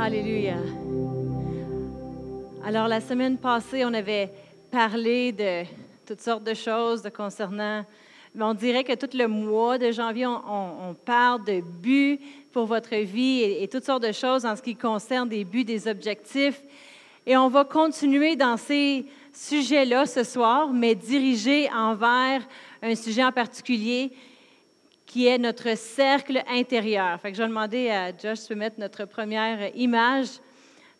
Alléluia. Alors, la semaine passée, on avait parlé de toutes sortes de choses concernant. Mais on dirait que tout le mois de janvier, on, parle de buts pour votre vie et, et, toutes sortes de choses en ce qui concerne des buts, des objectifs. Et on va continuer dans ces sujets-là ce soir, mais dirigés envers un sujet en particulier qui est notre cercle intérieur. Fait que je vais demander à Josh de mettre notre première image,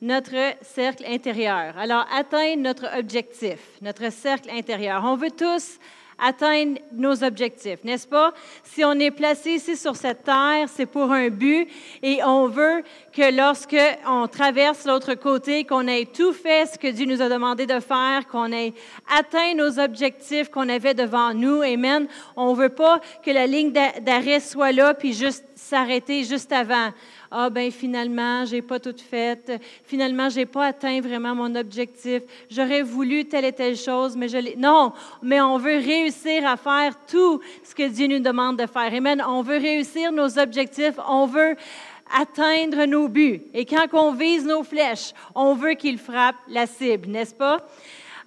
notre cercle intérieur. Alors, atteindre notre objectif, notre cercle intérieur. On veut tous atteindre nos objectifs, n'est-ce pas? Si on est placé ici sur cette terre, c'est pour un but et on veut que lorsque on traverse l'autre côté, qu'on ait tout fait ce que Dieu nous a demandé de faire, qu'on ait atteint nos objectifs qu'on avait devant nous. Amen. On veut pas que la ligne d'arrêt soit là puis juste s'arrêter juste avant. Ah ben finalement, j'ai pas tout fait. Finalement, j'ai pas atteint vraiment mon objectif. J'aurais voulu telle et telle chose, mais je l'ai. Non, mais on veut réussir à faire tout ce que Dieu nous demande de faire. Amen. On veut réussir nos objectifs. On veut atteindre nos buts. Et quand on vise nos flèches, on veut qu'ils frappent la cible, n'est-ce pas?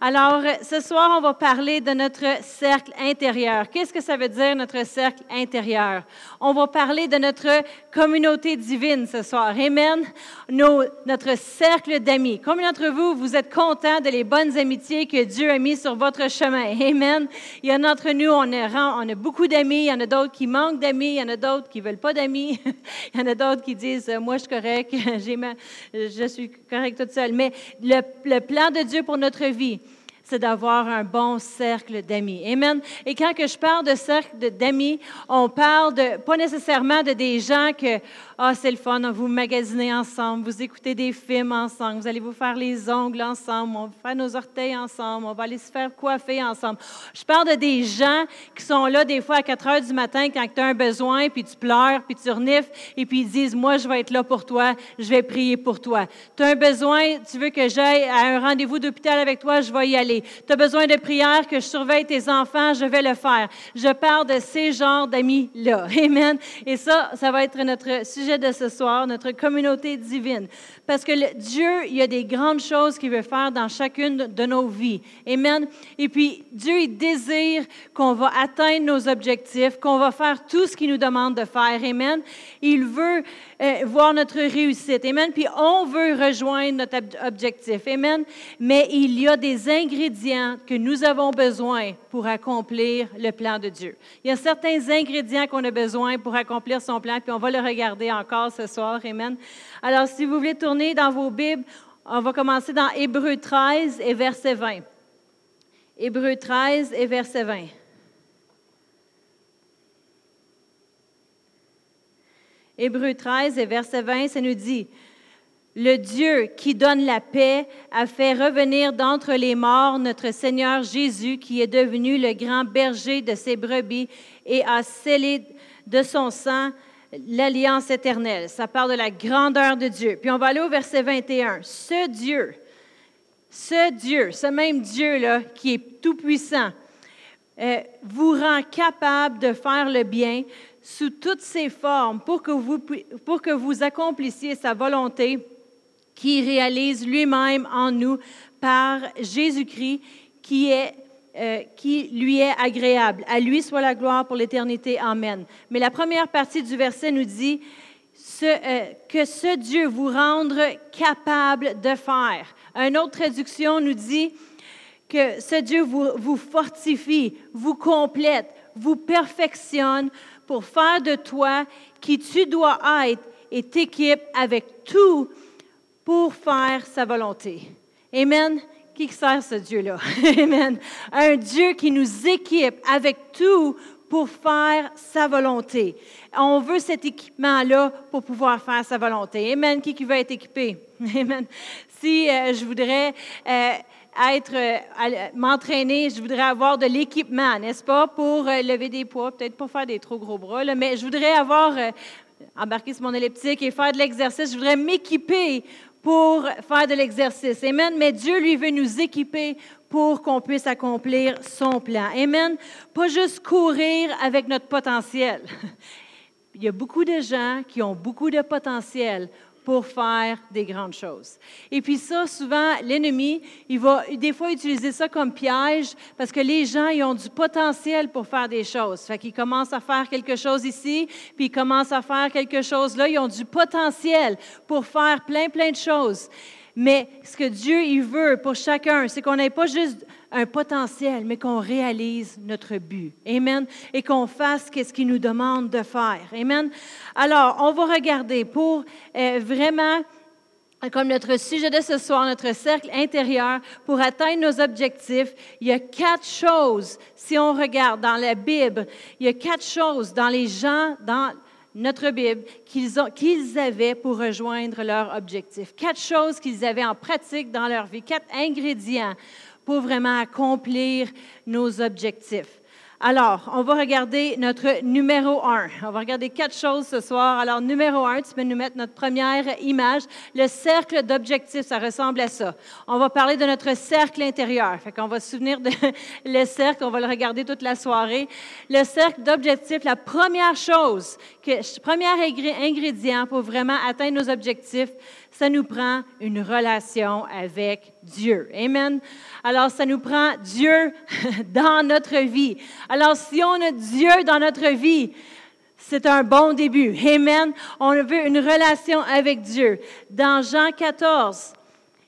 Alors, ce soir, on va parler de notre cercle intérieur. Qu'est-ce que ça veut dire, notre cercle intérieur? On va parler de notre communauté divine ce soir. Amen. notre cercle d'amis. Combien d'entre vous, vous êtes contents de les bonnes amitiés que Dieu a mis sur votre chemin? Amen. Il y en a d'entre nous, on a, on a beaucoup d'amis. Il y en a d'autres qui manquent d'amis. Il y en a d'autres qui veulent pas d'amis. Il y en a d'autres qui disent, moi, je suis correct. je suis correct toute seule. Mais le, le plan de Dieu pour notre vie, c'est d'avoir un bon cercle d'amis. Amen. Et quand que je parle de cercle d'amis, on parle pas nécessairement de des gens que, ah, c'est le fun, vous magasinez ensemble, vous écoutez des films ensemble, vous allez vous faire les ongles ensemble, on va faire nos orteils ensemble, on va aller se faire coiffer ensemble. Je parle de des gens qui sont là des fois à 4 heures du matin quand tu as un besoin, puis tu pleures, puis tu renifles, et puis ils disent, moi, je vais être là pour toi, je vais prier pour toi. Tu as un besoin, tu veux que j'aille à un rendez-vous d'hôpital avec toi, je vais y aller. Tu as besoin de prière, que je surveille tes enfants, je vais le faire. Je parle de ces genres d'amis-là. Amen. Et ça, ça va être notre sujet de ce soir, notre communauté divine. Parce que Dieu, il y a des grandes choses qu'il veut faire dans chacune de nos vies. Amen. Et puis, Dieu, il désire qu'on va atteindre nos objectifs, qu'on va faire tout ce qu'il nous demande de faire. Amen. Il veut euh, voir notre réussite. Amen. Puis, on veut rejoindre notre objectif. Amen. Mais il y a des ingrédients que nous avons besoin pour accomplir le plan de Dieu. Il y a certains ingrédients qu'on a besoin pour accomplir son plan, puis on va le regarder encore ce soir. Amen. Alors, si vous voulez tourner dans vos Bibles, on va commencer dans Hébreu 13 et verset 20. Hébreu 13 et verset 20. Hébreu 13 et verset 20, ça nous dit, le Dieu qui donne la paix a fait revenir d'entre les morts notre Seigneur Jésus, qui est devenu le grand berger de ses brebis et a scellé de son sang l'alliance éternelle. Ça parle de la grandeur de Dieu. Puis on va aller au verset 21. Ce Dieu, ce Dieu, ce même Dieu-là qui est tout-puissant, euh, vous rend capable de faire le bien sous toutes ses formes pour que vous, pour que vous accomplissiez sa volonté qui réalise lui-même en nous par Jésus-Christ qui est euh, qui lui est agréable. À lui soit la gloire pour l'éternité. Amen. Mais la première partie du verset nous dit euh, que ce Dieu vous rende capable de faire. Une autre traduction nous dit que ce Dieu vous, vous fortifie, vous complète, vous perfectionne pour faire de toi qui tu dois être et t'équipe avec tout pour faire sa volonté. Amen qui sert ce Dieu-là? Amen. Un Dieu qui nous équipe avec tout pour faire sa volonté. On veut cet équipement-là pour pouvoir faire sa volonté. Amen. Qui, qui veut être équipé? Amen. Si euh, je voudrais euh, être, euh, m'entraîner, je voudrais avoir de l'équipement, n'est-ce pas, pour lever des poids, peut-être pas faire des trop gros bras, mais je voudrais avoir embarquer sur mon elliptique et faire de l'exercice. Je voudrais m'équiper pour faire de l'exercice. Amen. Mais Dieu, lui, veut nous équiper pour qu'on puisse accomplir son plan. Amen. Pas juste courir avec notre potentiel. Il y a beaucoup de gens qui ont beaucoup de potentiel pour faire des grandes choses. Et puis ça, souvent, l'ennemi, il va des fois utiliser ça comme piège parce que les gens, ils ont du potentiel pour faire des choses. Fait qu'ils commencent à faire quelque chose ici, puis ils commencent à faire quelque chose là. Ils ont du potentiel pour faire plein, plein de choses. Mais ce que Dieu il veut pour chacun, c'est qu'on n'ait pas juste un potentiel, mais qu'on réalise notre but. Amen. Et qu'on fasse ce qu'il nous demande de faire. Amen. Alors, on va regarder pour euh, vraiment comme notre sujet de ce soir, notre cercle intérieur, pour atteindre nos objectifs, il y a quatre choses, si on regarde dans la Bible, il y a quatre choses dans les gens, dans notre Bible, qu'ils avaient pour rejoindre leur objectif. Quatre choses qu'ils avaient en pratique dans leur vie, quatre ingrédients pour vraiment accomplir nos objectifs. Alors, on va regarder notre numéro un. On va regarder quatre choses ce soir. Alors, numéro un, tu peux nous mettre notre première image. Le cercle d'objectifs, ça ressemble à ça. On va parler de notre cercle intérieur. Fait qu'on va se souvenir de le cercle, on va le regarder toute la soirée. Le cercle d'objectifs, la première chose, que, premier ingrédient pour vraiment atteindre nos objectifs, ça nous prend une relation avec Dieu. Amen. Alors, ça nous prend Dieu dans notre vie. Alors, si on a Dieu dans notre vie, c'est un bon début. Amen. On veut une relation avec Dieu. Dans Jean 14,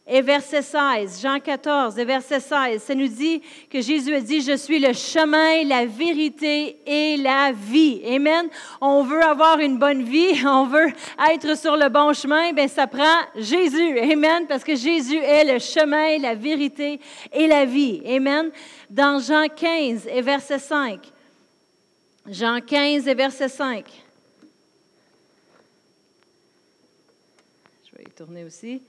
et verset 16, Jean 14 et verset 16, ça nous dit que Jésus a dit, je suis le chemin, la vérité et la vie. Amen. On veut avoir une bonne vie, on veut être sur le bon chemin, ben ça prend Jésus. Amen. Parce que Jésus est le chemin, la vérité et la vie. Amen. Dans Jean 15 et verset 5. Jean 15 et verset 5. Je vais y tourner aussi.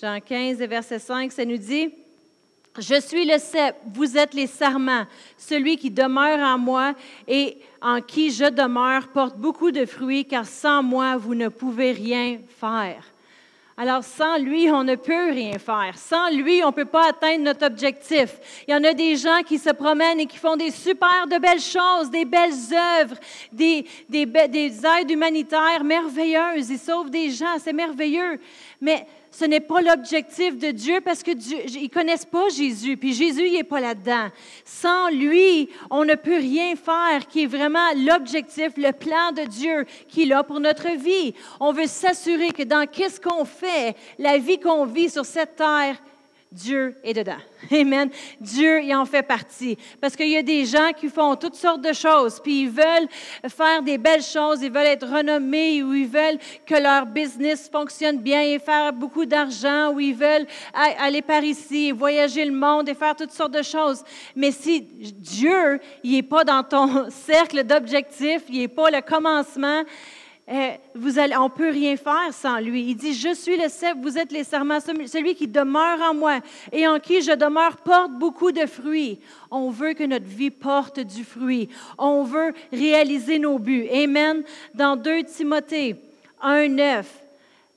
Jean 15, verset 5, ça nous dit, je suis le cep, vous êtes les sarments. Celui qui demeure en moi et en qui je demeure porte beaucoup de fruits, car sans moi, vous ne pouvez rien faire. Alors, sans lui, on ne peut rien faire. Sans lui, on ne peut pas atteindre notre objectif. Il y en a des gens qui se promènent et qui font des super de belles choses, des belles œuvres, des, des, des aides humanitaires merveilleuses. Ils sauvent des gens, c'est merveilleux. Mais ce n'est pas l'objectif de Dieu parce que Dieu, ils connaissent pas Jésus, puis Jésus il est pas là-dedans. Sans lui, on ne peut rien faire qui est vraiment l'objectif, le plan de Dieu qu'il a pour notre vie. On veut s'assurer que dans qu'est-ce qu'on fait, la vie qu'on vit sur cette terre, Dieu est dedans. Amen. Dieu y en fait partie. Parce qu'il y a des gens qui font toutes sortes de choses, puis ils veulent faire des belles choses, ils veulent être renommés, ou ils veulent que leur business fonctionne bien et faire beaucoup d'argent, ou ils veulent aller par ici, voyager le monde et faire toutes sortes de choses. Mais si Dieu, n'est pas dans ton cercle d'objectifs, il n'est pas le commencement, vous allez, on ne peut rien faire sans lui. Il dit, je suis le cep, vous êtes les serments, celui qui demeure en moi et en qui je demeure porte beaucoup de fruits. On veut que notre vie porte du fruit. On veut réaliser nos buts. Amen. Dans 2 Timothée 1, 9,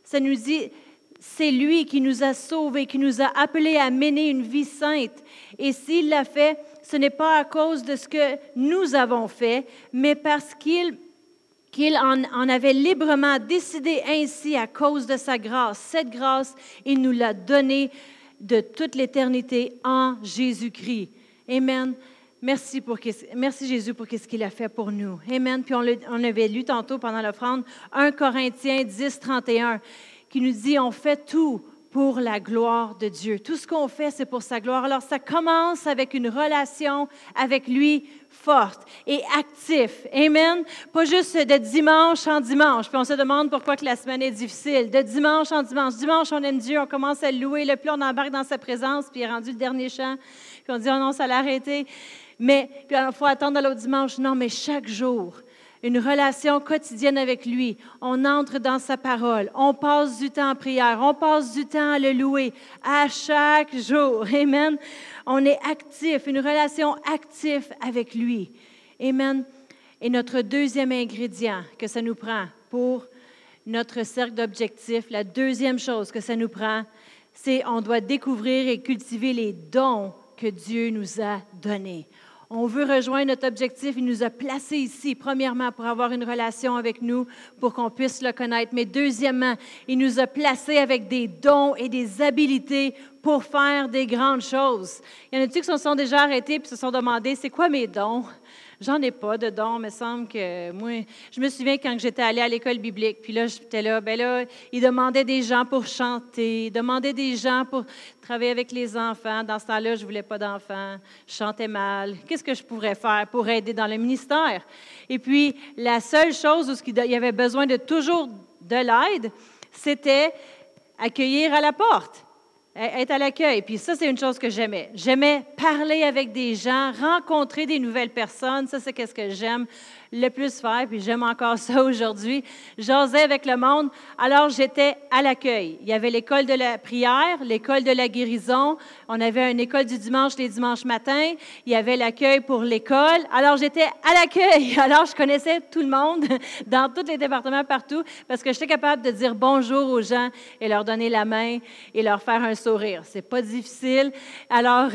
ça nous dit, c'est lui qui nous a sauvés, qui nous a appelés à mener une vie sainte. Et s'il l'a fait, ce n'est pas à cause de ce que nous avons fait, mais parce qu'il qu'il en, avait librement décidé ainsi à cause de sa grâce. Cette grâce, il nous l'a donnée de toute l'éternité en Jésus-Christ. Amen. Merci, pour, merci Jésus pour ce qu'il a fait pour nous. Amen. Puis on, on avait lu tantôt pendant l'offrande 1 Corinthiens 10, 31, qui nous dit, on fait tout pour la gloire de Dieu. Tout ce qu'on fait, c'est pour sa gloire. Alors, ça commence avec une relation avec lui forte et actif. Amen. Pas juste de dimanche en dimanche. Puis on se demande pourquoi que la semaine est difficile. De dimanche en dimanche. Dimanche, on aime Dieu, on commence à louer. Le plus on embarque dans sa présence, puis il est rendu le dernier chant. Puis on dit, oh non, ça l'a arrêté. Mais puis il faut attendre l'autre dimanche. Non, mais chaque jour, une relation quotidienne avec lui. On entre dans sa parole. On passe du temps en prière. On passe du temps à le louer à chaque jour. Amen. On est actif, une relation active avec lui. Amen. Et notre deuxième ingrédient que ça nous prend pour notre cercle d'objectifs, la deuxième chose que ça nous prend, c'est on doit découvrir et cultiver les dons que Dieu nous a donnés On veut rejoindre notre objectif. Il nous a placés ici, premièrement, pour avoir une relation avec nous, pour qu'on puisse le connaître. Mais deuxièmement, il nous a placés avec des dons et des habilités pour faire des grandes choses. Il y en a-tu qui se sont déjà arrêtés et se sont demandé, c'est quoi mes dons? J'en ai pas de dons, mais semble que moi, je me souviens quand j'étais allée à l'école biblique, puis là, j'étais là, ben là, ils demandaient des gens pour chanter, ils demandaient des gens pour travailler avec les enfants. Dans ce temps-là, je voulais pas d'enfants, je chantais mal. Qu'est-ce que je pourrais faire pour aider dans le ministère? Et puis, la seule chose où il y avait besoin de toujours de l'aide, c'était accueillir à la porte être à l'accueil. Puis ça, c'est une chose que j'aimais. J'aimais parler avec des gens, rencontrer des nouvelles personnes. Ça, c'est qu'est-ce que j'aime le plus faire, puis j'aime encore ça aujourd'hui. J'osais avec le monde, alors j'étais à l'accueil. Il y avait l'école de la prière, l'école de la guérison. On avait une école du dimanche les dimanches matins. Il y avait l'accueil pour l'école. Alors j'étais à l'accueil. Alors je connaissais tout le monde dans tous les départements partout parce que j'étais capable de dire bonjour aux gens et leur donner la main et leur faire un sourire. C'est pas difficile. Alors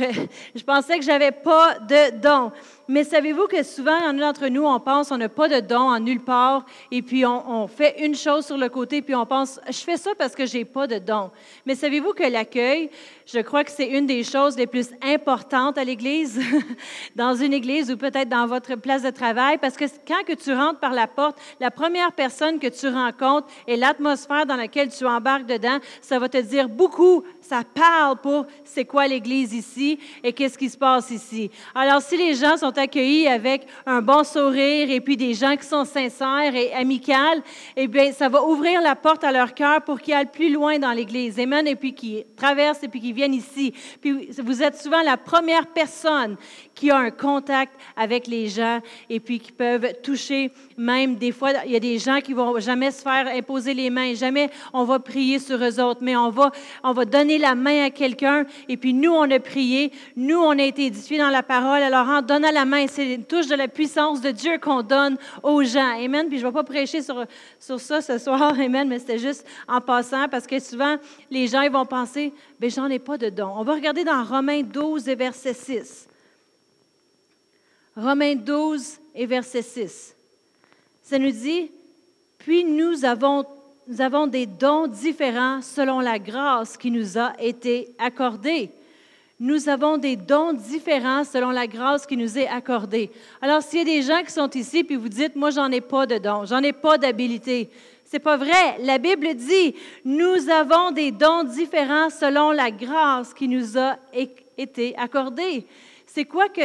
je pensais que j'avais pas de don. Mais savez-vous que souvent, en d'entre nous, on pense on n'a pas de don en nulle part, et puis on, fait une chose sur le côté, puis on pense je fais ça parce que j'ai pas de don. Mais savez-vous que l'accueil, je crois que c'est une des choses les plus importantes à l'Église, dans une Église ou peut-être dans votre place de travail, parce que quand que tu rentres par la porte, la première personne que tu rencontres et l'atmosphère dans laquelle tu embarques dedans, ça va te dire beaucoup, ça parle pour c'est quoi l'Église ici et qu'est-ce qui se passe ici. Alors si les gens sont accueillis avec un bon sourire et puis des gens qui sont sincères et amicales, eh bien, ça va ouvrir la porte à leur cœur pour qu'ils aillent plus loin dans l'Église. Amen. Et puis qu'ils traversent et puis qu'ils viennent ici. Puis vous êtes souvent la première personne qui a un contact avec les gens et puis qui peuvent toucher même des fois, il y a des gens qui vont jamais se faire imposer les mains, jamais on va prier sur eux autres, mais on va, on va donner la main à quelqu'un et puis nous, on a prié, nous, on a été édifiés dans la parole. Alors en donnant la main, c'est une touche de la puissance de Dieu qu'on donne aux gens. Amen. Puis je ne vais pas prêcher sur, sur ça ce soir, Amen, mais c'était juste en passant parce que souvent, les gens ils vont penser, ben j'en ai pas de don. On va regarder dans Romains 12 et verset 6. Romains 12 et verset 6. Ça nous dit, puis nous avons, nous avons des dons différents selon la grâce qui nous a été accordée. Nous avons des dons différents selon la grâce qui nous est accordée. Alors, s'il y a des gens qui sont ici, puis vous dites, moi, j'en ai pas de dons, j'en ai pas d'habilité, c'est pas vrai. La Bible dit, nous avons des dons différents selon la grâce qui nous a été accordée. C'est quoi que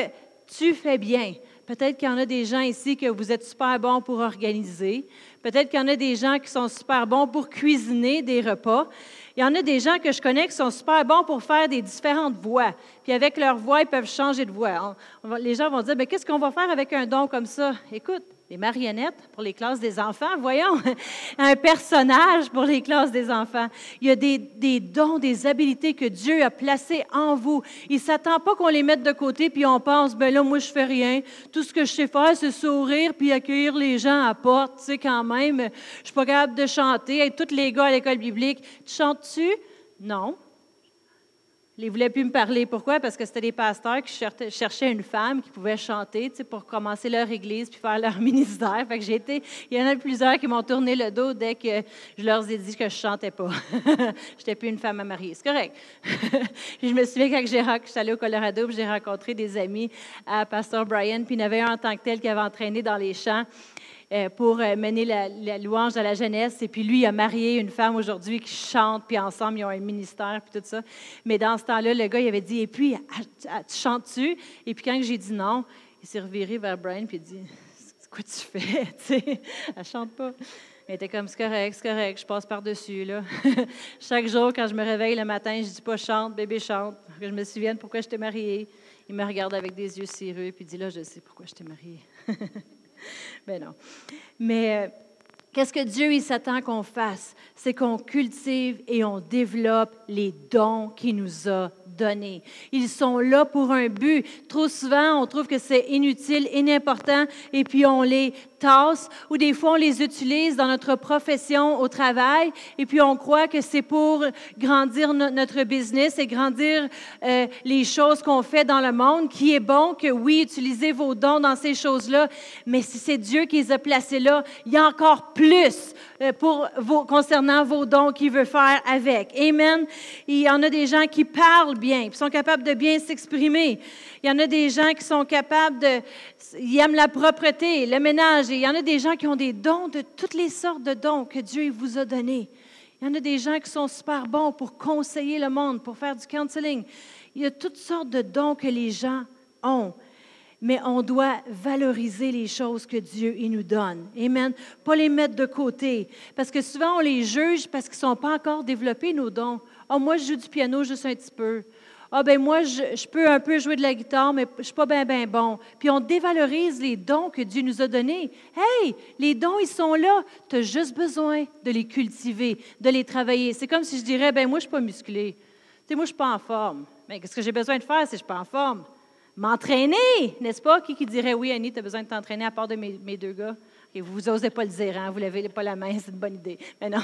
tu fais bien? Peut-être qu'il y en a des gens ici que vous êtes super bons pour organiser. Peut-être qu'il y en a des gens qui sont super bons pour cuisiner des repas. Il y en a des gens que je connais qui sont super bons pour faire des différentes voix. Puis avec leur voix, ils peuvent changer de voix. les gens vont dire, mais qu'est-ce qu'on va faire avec un don comme ça? Écoute, des marionnettes pour les classes des enfants, voyons, un personnage pour les classes des enfants. Il y a des, des dons, des habiletés que Dieu a placées en vous. Il ne s'attend pas qu'on les mette de côté puis on pense, ben là, moi, je fais rien. Tout ce que je sais faire, c'est sourire puis accueillir les gens à porte, tu sais, quand même. Je suis pas capable de chanter. Et tous les gars à l'école biblique, tu chantes-tu? Non. Ils ne voulaient plus me parler. Pourquoi? Parce que c'était des pasteurs qui cherchaient une femme qui pouvait chanter pour commencer leur église puis faire leur ministère. Fait que j'ai été, il y en a plusieurs qui m'ont tourné le dos dès que je leur ai dit que je chantais pas. je n'étais plus une femme à marier. C'est correct. je me souviens quand j'ai, je suis allée au Colorado j'ai rencontré des amis à Pasteur Brian, puis il y en avait un en tant que tel qui avait entraîné dans les champs. Euh, pour euh, mener la, louange à la jeunesse. Et puis lui, il a marié une femme aujourd'hui qui chante, puis ensemble, ils ont un ministère, puis tout ça. Mais dans ce temps-là, le gars, il avait dit, et puis, tu chantes-tu? Et puis quand j'ai dit non, il s'est reviré vers Brian, puis il dit, quoi tu fais? sais, elle chante pas. Elle était comme, c'est correct, c'est correct, je passe par-dessus. là. Chaque jour, quand je me réveille le matin, je dis pas chante, bébé chante, que je me souvienne pourquoi je t'ai mariée. Il me regarde avec des yeux cireux, puis dit, là, je sais pourquoi je t'ai mariée. Mais ben non. Mais euh, Qu'est-ce que Dieu il s'attend qu'on fasse? C'est qu'on cultive et on développe les dons qu'il nous a donnés. Ils sont là pour un but. Trop souvent, on trouve que c'est inutile, inimportant, et puis on les tasse, ou des fois on les utilise dans notre profession au travail, et puis on croit que c'est pour grandir notre business et grandir euh, les choses qu'on fait dans le monde, qui est bon que oui, utilisez vos dons dans ces choses-là, mais si c'est Dieu qui les a placés là, il y a encore plus pour vos, concernant vos dons qu'il veut faire avec. Amen. Il y en a des gens qui parlent bien, qui sont capables de bien s'exprimer. Il y en a des gens qui sont capables de... Ils aiment la propreté, le ménage. Et il y en a des gens qui ont des dons de toutes les sortes de dons que Dieu vous a donnés. Il y en a des gens qui sont super bons pour conseiller le monde, pour faire du counseling. Il y a toutes sortes de dons que les gens ont. Mais on doit valoriser les choses que Dieu il nous donne. Amen. Pas les mettre de côté. Parce que souvent, on les juge parce qu'ils ne sont pas encore développés, nos dons. Oh, moi, je joue du piano juste un petit peu. Ah, ben moi, je, peux un peu jouer de la guitare, mais je ne suis pas bien, bien bon. Puis on dévalorise les dons que Dieu nous a donnés. Hey, les dons, ils sont là. Tu as juste besoin de les cultiver, de les travailler. C'est comme si je dirais, ben moi, je ne suis pas musclé. Tu sais, moi, je ne suis pas en forme. Mais qu'est-ce que j'ai besoin de faire si je ne suis pas en forme? M'entraîner, n'est-ce pas? Qui, qui dirait, oui, Annie, tu as besoin de t'entraîner à part de mes deux gars? Et vous n'osez pas le dire, hein? vous ne levez pas la main, c'est une bonne idée. Mais non.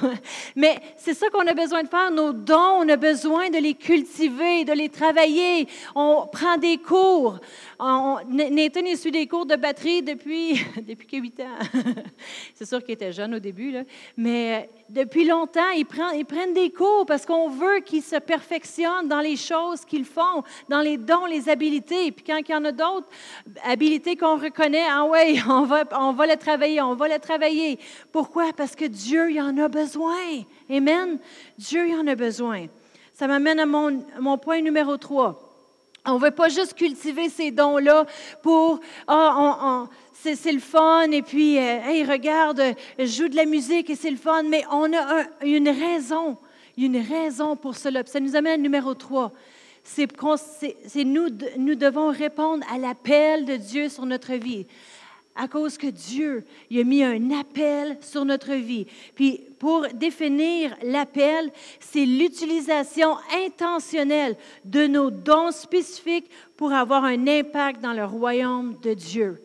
Mais c'est ça qu'on a besoin de faire. Nos dons, on a besoin de les cultiver, de les travailler. On prend des cours. Nathan, il suit des cours de batterie depuis, depuis que 8 ans. c'est sûr qu'il était jeune au début, là. mais depuis longtemps, ils prennent, ils prennent des cours parce qu'on veut qu'ils se perfectionnent dans les choses qu'ils font, dans les dons, les habilités. Puis quand il y en a d'autres habilités qu'on reconnaît, ah ouais, on va, on va les travailler, on va les travailler. Pourquoi? Parce que Dieu, il en a besoin. Amen. Dieu, il en a besoin. Ça m'amène à mon, mon point numéro 3. On ne veut pas juste cultiver ces dons-là pour, ah, c'est le fun, et puis, euh, hey, regarde, joue de la musique et c'est le fun, mais on a une raison, une raison pour cela. ça nous amène à numéro 3. C'est nous, nous devons répondre à l'appel de Dieu sur notre vie à cause que Dieu il a mis un appel sur notre vie. Puis pour définir l'appel, c'est l'utilisation intentionnelle de nos dons spécifiques pour avoir un impact dans le royaume de Dieu.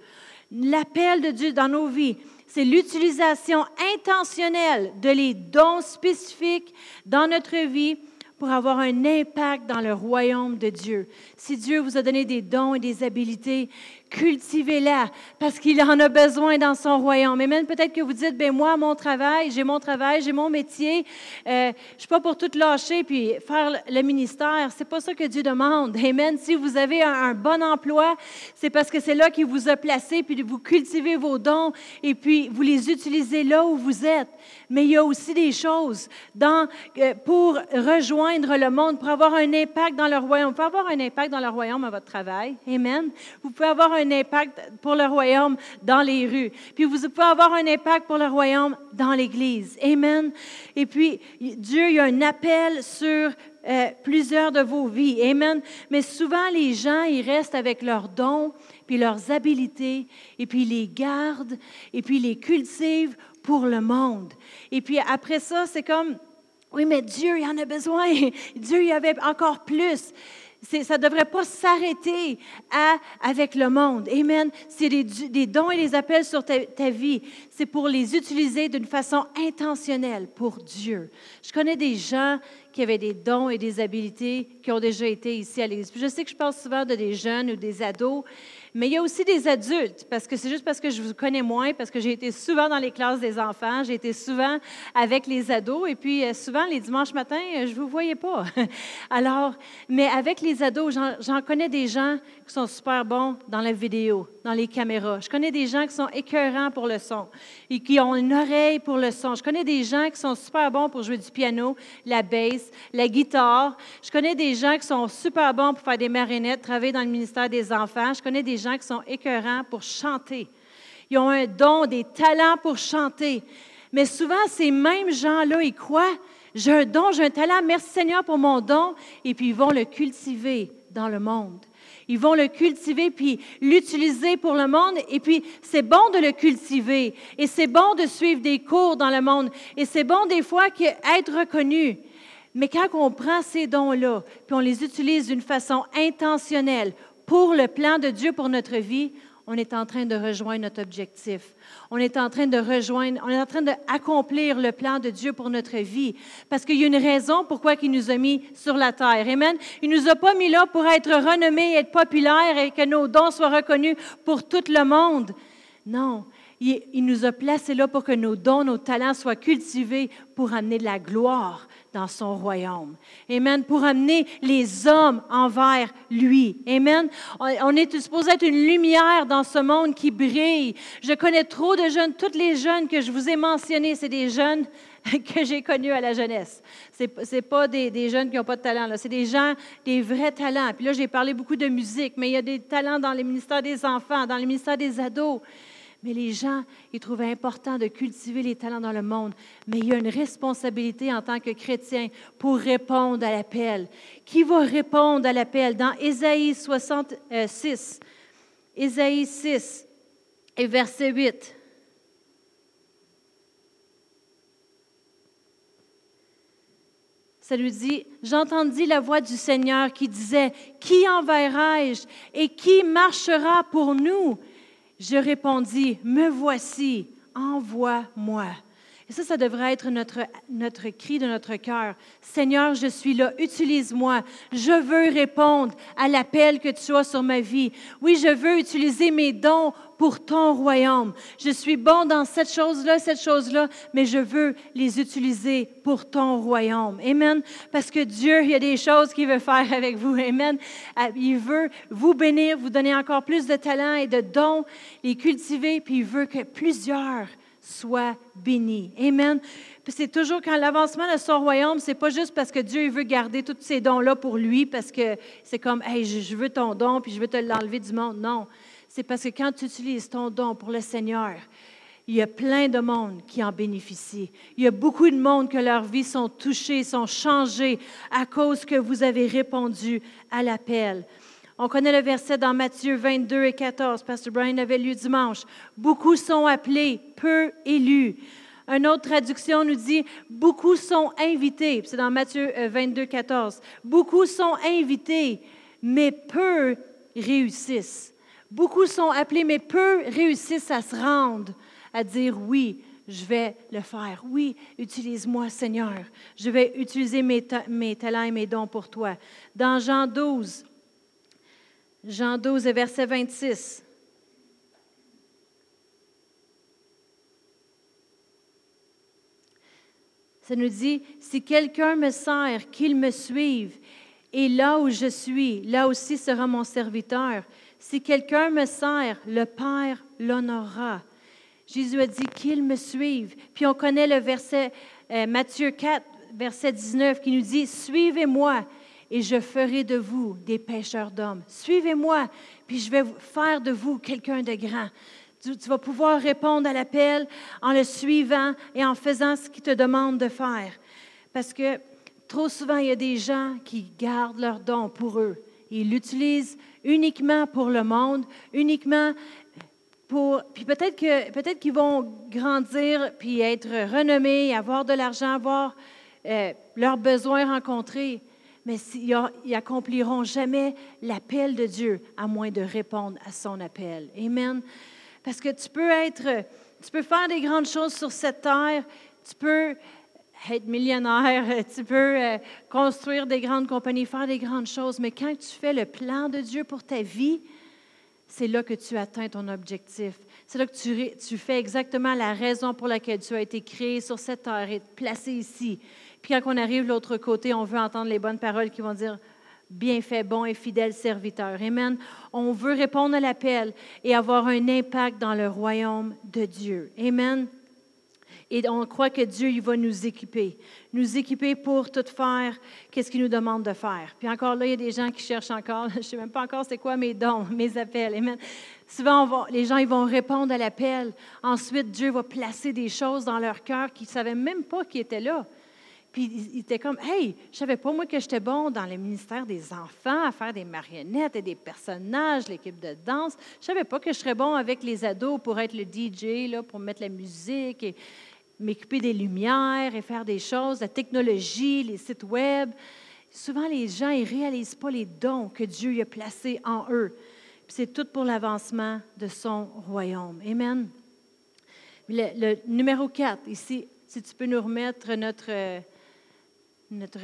L'appel de Dieu dans nos vies, c'est l'utilisation intentionnelle de les dons spécifiques dans notre vie pour avoir un impact dans le royaume de Dieu. Si Dieu vous a donné des dons et des habilités, cultivez-la parce qu'il en a besoin dans son royaume. Et même peut-être que vous dites, ben moi, mon travail, j'ai mon travail, j'ai mon métier, euh, je suis pas pour tout lâcher puis faire le ministère. C'est pas ça que Dieu demande. Amen. Si vous avez un, bon emploi, c'est parce que c'est là qu'il vous a placé, puis vous cultivez vos dons et puis vous les utilisez là où vous êtes. Mais il y a aussi des choses euh, pour rejoindre le monde, pour avoir un impact dans le royaume. Pouvez avoir un impact dans le royaume à votre travail. Amen. Vous pouvez avoir un impact pour le royaume dans les rues. Puis vous pouvez avoir un impact pour le royaume dans l'Église. Amen. Et puis, Dieu, il y a un appel sur euh, plusieurs de vos vies. Amen. Mais souvent, les gens, ils restent avec leurs dons, puis leurs habilités, et puis ils les gardent, et puis ils les cultivent pour le monde. Et puis après ça, c'est comme, oui, mais Dieu, il en a besoin. Dieu, il y avait encore plus ça ne devrait pas s'arrêter avec le monde. Amen. C'est des, dons et des appels sur ta, ta vie. C'est pour les utiliser d'une façon intentionnelle pour Dieu. Je connais des gens qui avaient des dons et des habilités qui ont déjà été ici à l'Église. Je sais que je parle souvent de des jeunes ou des ados, mais il y a aussi des adultes, parce que c'est juste parce que je vous connais moins, parce que j'ai été souvent dans les classes des enfants, j'ai été souvent avec les ados, et puis euh, souvent les dimanches matins, euh, je ne vous voyais pas. Alors, mais avec les ados, j'en connais des gens qui sont super bons dans la vidéo, dans les caméras. Je connais des gens qui sont écœurants pour le son et qui ont une oreille pour le son. Je connais des gens qui sont super bons pour jouer du piano, la bass, la guitare. Je connais des gens qui sont super bons pour faire des marionnettes, travailler dans le ministère des enfants. Je connais des gens qui sont écœurants pour chanter. Ils ont un don, des talents pour chanter. Mais souvent, ces mêmes gens-là, ils croient, j'ai un don, j'ai un talent, merci Seigneur pour mon don, et puis ils vont le cultiver dans le monde. Ils vont le cultiver puis l'utiliser pour le monde. Et puis, c'est bon de le cultiver. Et c'est bon de suivre des cours dans le monde. Et c'est bon des fois être reconnu. Mais quand on prend ces dons-là, puis on les utilise d'une façon intentionnelle pour le plan de Dieu pour notre vie, on est en train de rejoindre notre objectif. On est en train de rejoindre, on est en train d'accomplir le plan de Dieu pour notre vie. Parce qu'il y a une raison pourquoi il nous a mis sur la terre. Amen. Il nous a pas mis là pour être renommé, être populaire et que nos dons soient reconnus pour tout le monde. Non. Il, il nous a placés là pour que nos dons, nos talents soient cultivés pour amener de la gloire dans son royaume. Amen. Pour amener les hommes envers lui. Amen. On est supposé être une lumière dans ce monde qui brille. Je connais trop de jeunes. Toutes les jeunes que je vous ai mentionnés, c'est des jeunes que j'ai connus à la jeunesse. Ce n'est pas des, des, jeunes qui n'ont pas de talent. C'est des gens, des vrais talents. Puis là, j'ai parlé beaucoup de musique, mais il y a des talents dans les ministères des enfants, dans les ministères des ados. Mais les gens, ils trouvaient important de cultiver les talents dans le monde. Mais il y a une responsabilité en tant que chrétien pour répondre à l'appel. Qui va répondre à l'appel? Dans Ésaïe 66, Ésaïe 6 et verset 8. Ça lui dit, j'entendis la voix du Seigneur qui disait, Qui enverrai-je et qui marchera pour nous? Je répondis, Me voici, envoie-moi. Et ça, ça devrait être notre, notre cri de notre cœur. Seigneur, je suis là, utilise-moi. Je veux répondre à l'appel que tu as sur ma vie. Oui, je veux utiliser mes dons pour ton royaume. Je suis bon dans cette chose-là, cette chose-là, mais je veux les utiliser pour ton royaume. Amen. Parce que Dieu, il y a des choses qu'il veut faire avec vous. Amen. Euh, il veut vous bénir, vous donner encore plus de talents et de dons, les cultiver, puis il veut que plusieurs soit béni. Amen. Puis c'est toujours quand l'avancement de son royaume, c'est pas juste parce que Dieu veut garder tous ces dons-là pour lui, parce que c'est comme, hey, je veux ton don, puis je veux te l'enlever du monde. Non. C'est parce que quand tu utilises ton don pour le Seigneur, il y a plein de monde qui en bénéficie. Il y a beaucoup de monde que leurs vies sont touchées, sont changées à cause que vous avez répondu à l'appel. On connaît le verset dans Matthieu 22 et 14. Pasteur Brian avait lu dimanche. Beaucoup sont appelés, peu élus. Une autre traduction nous dit beaucoup sont invités. C'est dans Matthieu 22, euh, 14. Beaucoup sont invités, mais peu réussissent. Beaucoup sont appelés, mais peu réussissent à se rendre, à dire oui, je vais le faire. Oui, utilise-moi, Seigneur. Je vais utiliser mes, mes talents et mes dons pour toi. Dans Jean 12, Jean 12, verset 26. Ça nous dit, si quelqu'un me sert, qu'il me suive, et là où je suis, là aussi sera mon serviteur. Si quelqu'un me sert, le Père l'honorera. Jésus a dit qu'il me suive. Puis on connaît le verset euh, Matthieu 4, verset 19, qui nous dit, Suivez-moi et je ferai de vous des pêcheurs d'hommes. Suivez-moi, puis je vais faire de vous quelqu'un de grand. Tu, vas pouvoir répondre à l'appel en le suivant et en faisant ce qu'il te demande de faire. Parce que trop souvent, il y a des gens qui gardent leurs dons pour eux. Ils l'utilisent uniquement pour le monde, uniquement pour. Puis peut-être peut-être qu'ils vont grandir puis être renommés, avoir de l'argent, avoir euh, leurs besoins rencontrés mais ils n'accompliront jamais l'appel de Dieu à moins de répondre à son appel. Amen. Parce que tu peux être, tu peux faire des grandes choses sur cette terre, tu peux être millionnaire, tu peux euh, construire des grandes compagnies, faire des grandes choses, mais quand tu fais le plan de Dieu pour ta vie, c'est là que tu atteins ton objectif. C'est là que tu, fais exactement la raison pour laquelle tu as été créé sur cette terre et placé ici. Puis quand on arrive de l'autre côté, on veut entendre les bonnes paroles qui vont dire bien fait, bon et fidèle serviteur. Amen. On veut répondre à l'appel et avoir un impact dans le royaume de Dieu. Amen. Et on croit que Dieu, il va nous équiper, nous équiper pour tout faire, qu'est-ce qu'il nous demande de faire. Puis encore là, il y a des gens qui cherchent encore, je ne sais même pas encore c'est quoi mes dons, mes appels. Amen. Souvent, les gens ils vont répondre à l'appel. Ensuite, Dieu va placer des choses dans leur cœur qu'ils ne savaient même pas qui étaient là Puis il était comme, hey, je savais pas moi que j'étais bon dans le ministère des enfants, à faire des marionnettes et des personnages, l'équipe de danse. Je savais pas que je serais bon avec les ados pour être le DJ, là, pour mettre la musique et m'occuper des lumières et faire des choses, la technologie, les sites web. Souvent, les gens ne réalisent pas les dons que Dieu a placés en eux. C'est tout pour l'avancement de son royaume. Amen. Le, le numéro 4, ici, si tu peux nous remettre notre notre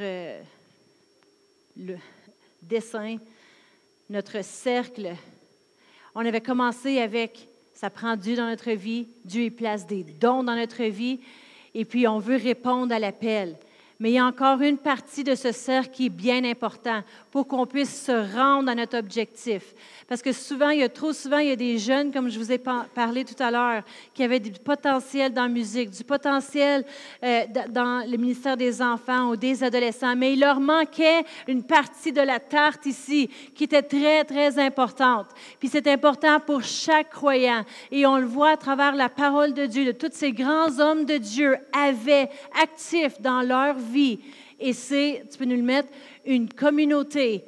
le dessin, notre cercle. On avait commencé avec ça prend Dieu dans notre vie, Dieu y place des dons dans notre vie, et puis on veut répondre à l'appel. Mais il y a encore une partie de ce cercle qui est bien important pour qu'on puisse se rendre à notre objectif. Parce que souvent, il y a trop souvent, il y a des jeunes, comme je vous ai parlé tout à l'heure, qui avaient du potentiel dans la musique, du potentiel euh, dans le ministère des enfants ou des adolescents, mais il leur manquait une partie de la tarte ici qui était très, très importante. Puis c'est important pour chaque croyant. Et on le voit à travers la parole de Dieu, de tous ces grands hommes de Dieu avaient actifs dans leur vie vie. Et c'est, tu peux nous le mettre, une communauté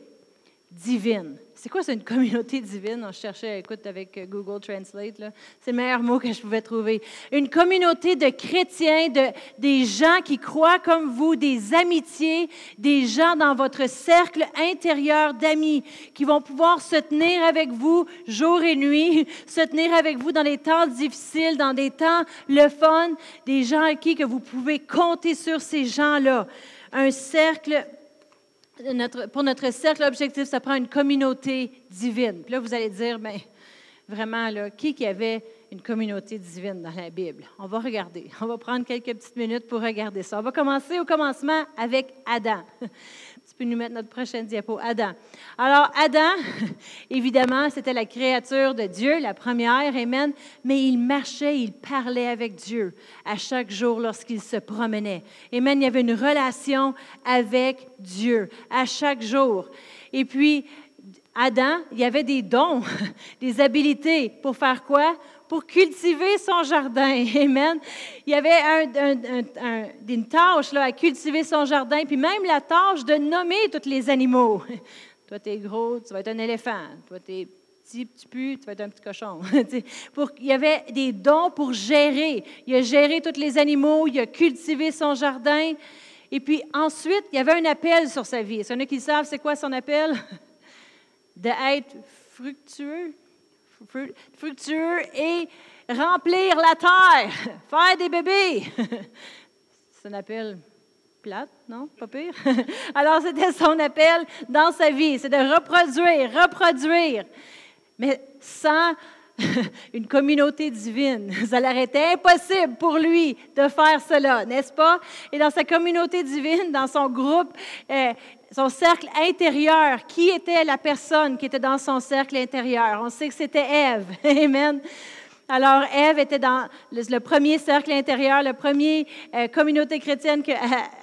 divine. C'est quoi, c'est une communauté divine? On cherchait, écoute, avec Google Translate, c'est le meilleur mot que je pouvais trouver. Une communauté de chrétiens, de, des gens qui croient comme vous, des amitiés, des gens dans votre cercle intérieur d'amis qui vont pouvoir se tenir avec vous jour et nuit, se tenir avec vous dans des temps difficiles, dans des temps le fun, des gens à qui que vous pouvez compter sur ces gens-là. Un cercle pour notre cercle objectif, ça prend une communauté divine. Puis là, vous allez dire, mais ben, vraiment, qui qui avait une communauté divine dans la Bible? On va regarder. On va prendre quelques petites minutes pour regarder ça. On va commencer au commencement avec Adam. Tu peux nous mettre notre prochaine diapo. Adam. Alors, Adam, évidemment, c'était la créature de Dieu, la première, Amen, mais il marchait, il parlait avec Dieu à chaque jour lorsqu'il se promenait. Amen, il y avait une relation avec Dieu à chaque jour. Et puis, Adam, il y avait des dons, des habilités pour faire quoi? Pour cultiver son jardin. Amen. Il y avait une tâche là, à cultiver son jardin, puis même la tâche de nommer tous les animaux. Toi, tu es gros, tu vas être un éléphant. Toi, tu es petit, petit pu, tu vas être un petit cochon. pour, il y avait des dons pour gérer. Il a géré tous les animaux, il a cultivé son jardin. Et puis ensuite, il y avait un appel sur sa vie. Est-ce qu'il y en a qui savent c'est quoi son appel? D'être fructueux, fructueux et remplir la terre, faire des bébés. C'est un appel plate, non? Pas pire? Alors, c'était son appel dans sa vie, c'est de reproduire, reproduire. Mais sans une communauté divine. Ça aurait été impossible pour lui de faire cela, n'est-ce pas? Et dans sa communauté divine, dans son groupe, euh, son cercle intérieur, qui était la personne qui était dans son cercle intérieur? On sait que c'était Ève. Amen. Alors, Ève était dans le, premier cercle intérieur, la première euh, communauté chrétienne que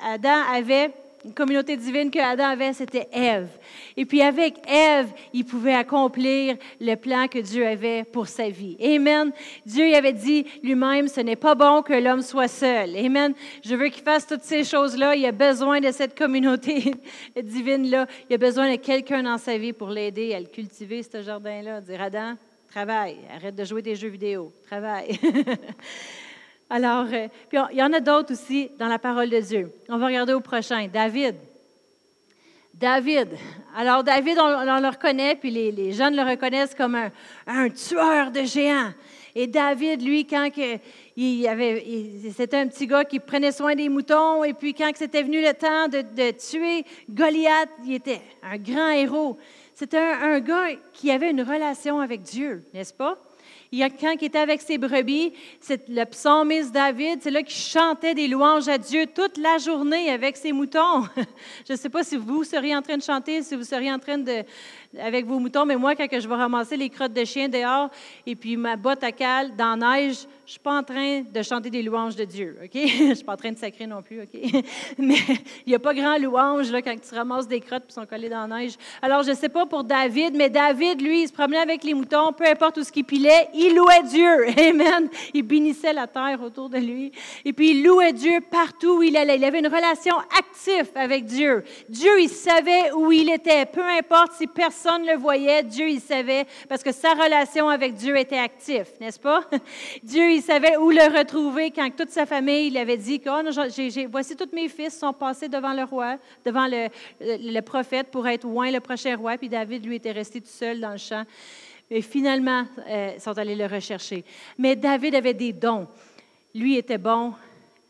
Adam avait une communauté divine que Adam avait, c'était Ève. Et puis avec Ève, il pouvait accomplir le plan que Dieu avait pour sa vie. Amen. Dieu avait dit lui-même, ce n'est pas bon que l'homme soit seul. Amen. Je veux qu'il fasse toutes ces choses-là. Il a besoin de cette communauté divine-là. Il a besoin de quelqu'un dans sa vie pour l'aider à le cultiver, ce jardin-là. Dire, Adam, travaille. Arrête de jouer des jeux vidéo. Travaille. Alors, euh, puis il y en a d'autres aussi dans la parole de Dieu. On va regarder au prochain. David. David. Alors, David, on, le reconnaît, puis les, les, gens le reconnaissent comme un, un, tueur de géants. Et David, lui, quand il avait, c'était un petit gars qui prenait soin des moutons, et puis quand c'était venu le temps de, de, tuer Goliath, il était un grand héros. C'était un, un gars qui avait une relation avec Dieu, n'est-ce pas? Il y a quand il était avec ses brebis, c'est le psalmiste David, c'est là qu'il chantait des louanges à Dieu toute la journée avec ses moutons. Je ne sais pas si vous seriez en train de chanter, si vous seriez en train de, avec vos moutons, mais moi, quand je vais ramasser les crottes de chien dehors et puis ma botte à cale dans la neige, je suis pas en train de chanter des louanges de Dieu, OK? Je suis pas en train de sacrer non plus, OK? Mais il n'y a pas grand louange là, quand tu ramasses des crottes qui sont collées dans la neige. Alors, je ne sais pas pour David, mais David, lui, il se promenait avec les moutons, peu importe où ce qu'il pilait, il louait Dieu. Amen. Il bénissait la terre autour de lui. Et puis, il louait Dieu partout où il allait. Il avait une relation active avec Dieu. Dieu, il savait où il était. Peu importe si personne le voyait, Dieu, il savait parce que sa relation avec Dieu était active, n'est-ce pas? Dieu, savait où le retrouver quand toute sa famille il avait dit que oh, voici tous mes fils sont passés devant le roi, devant le, le, prophète pour être loin le prochain roi. Puis David, lui, était resté tout seul dans le champ. Et finalement, euh, ils sont allés le rechercher. Mais David avait des dons. Lui était bon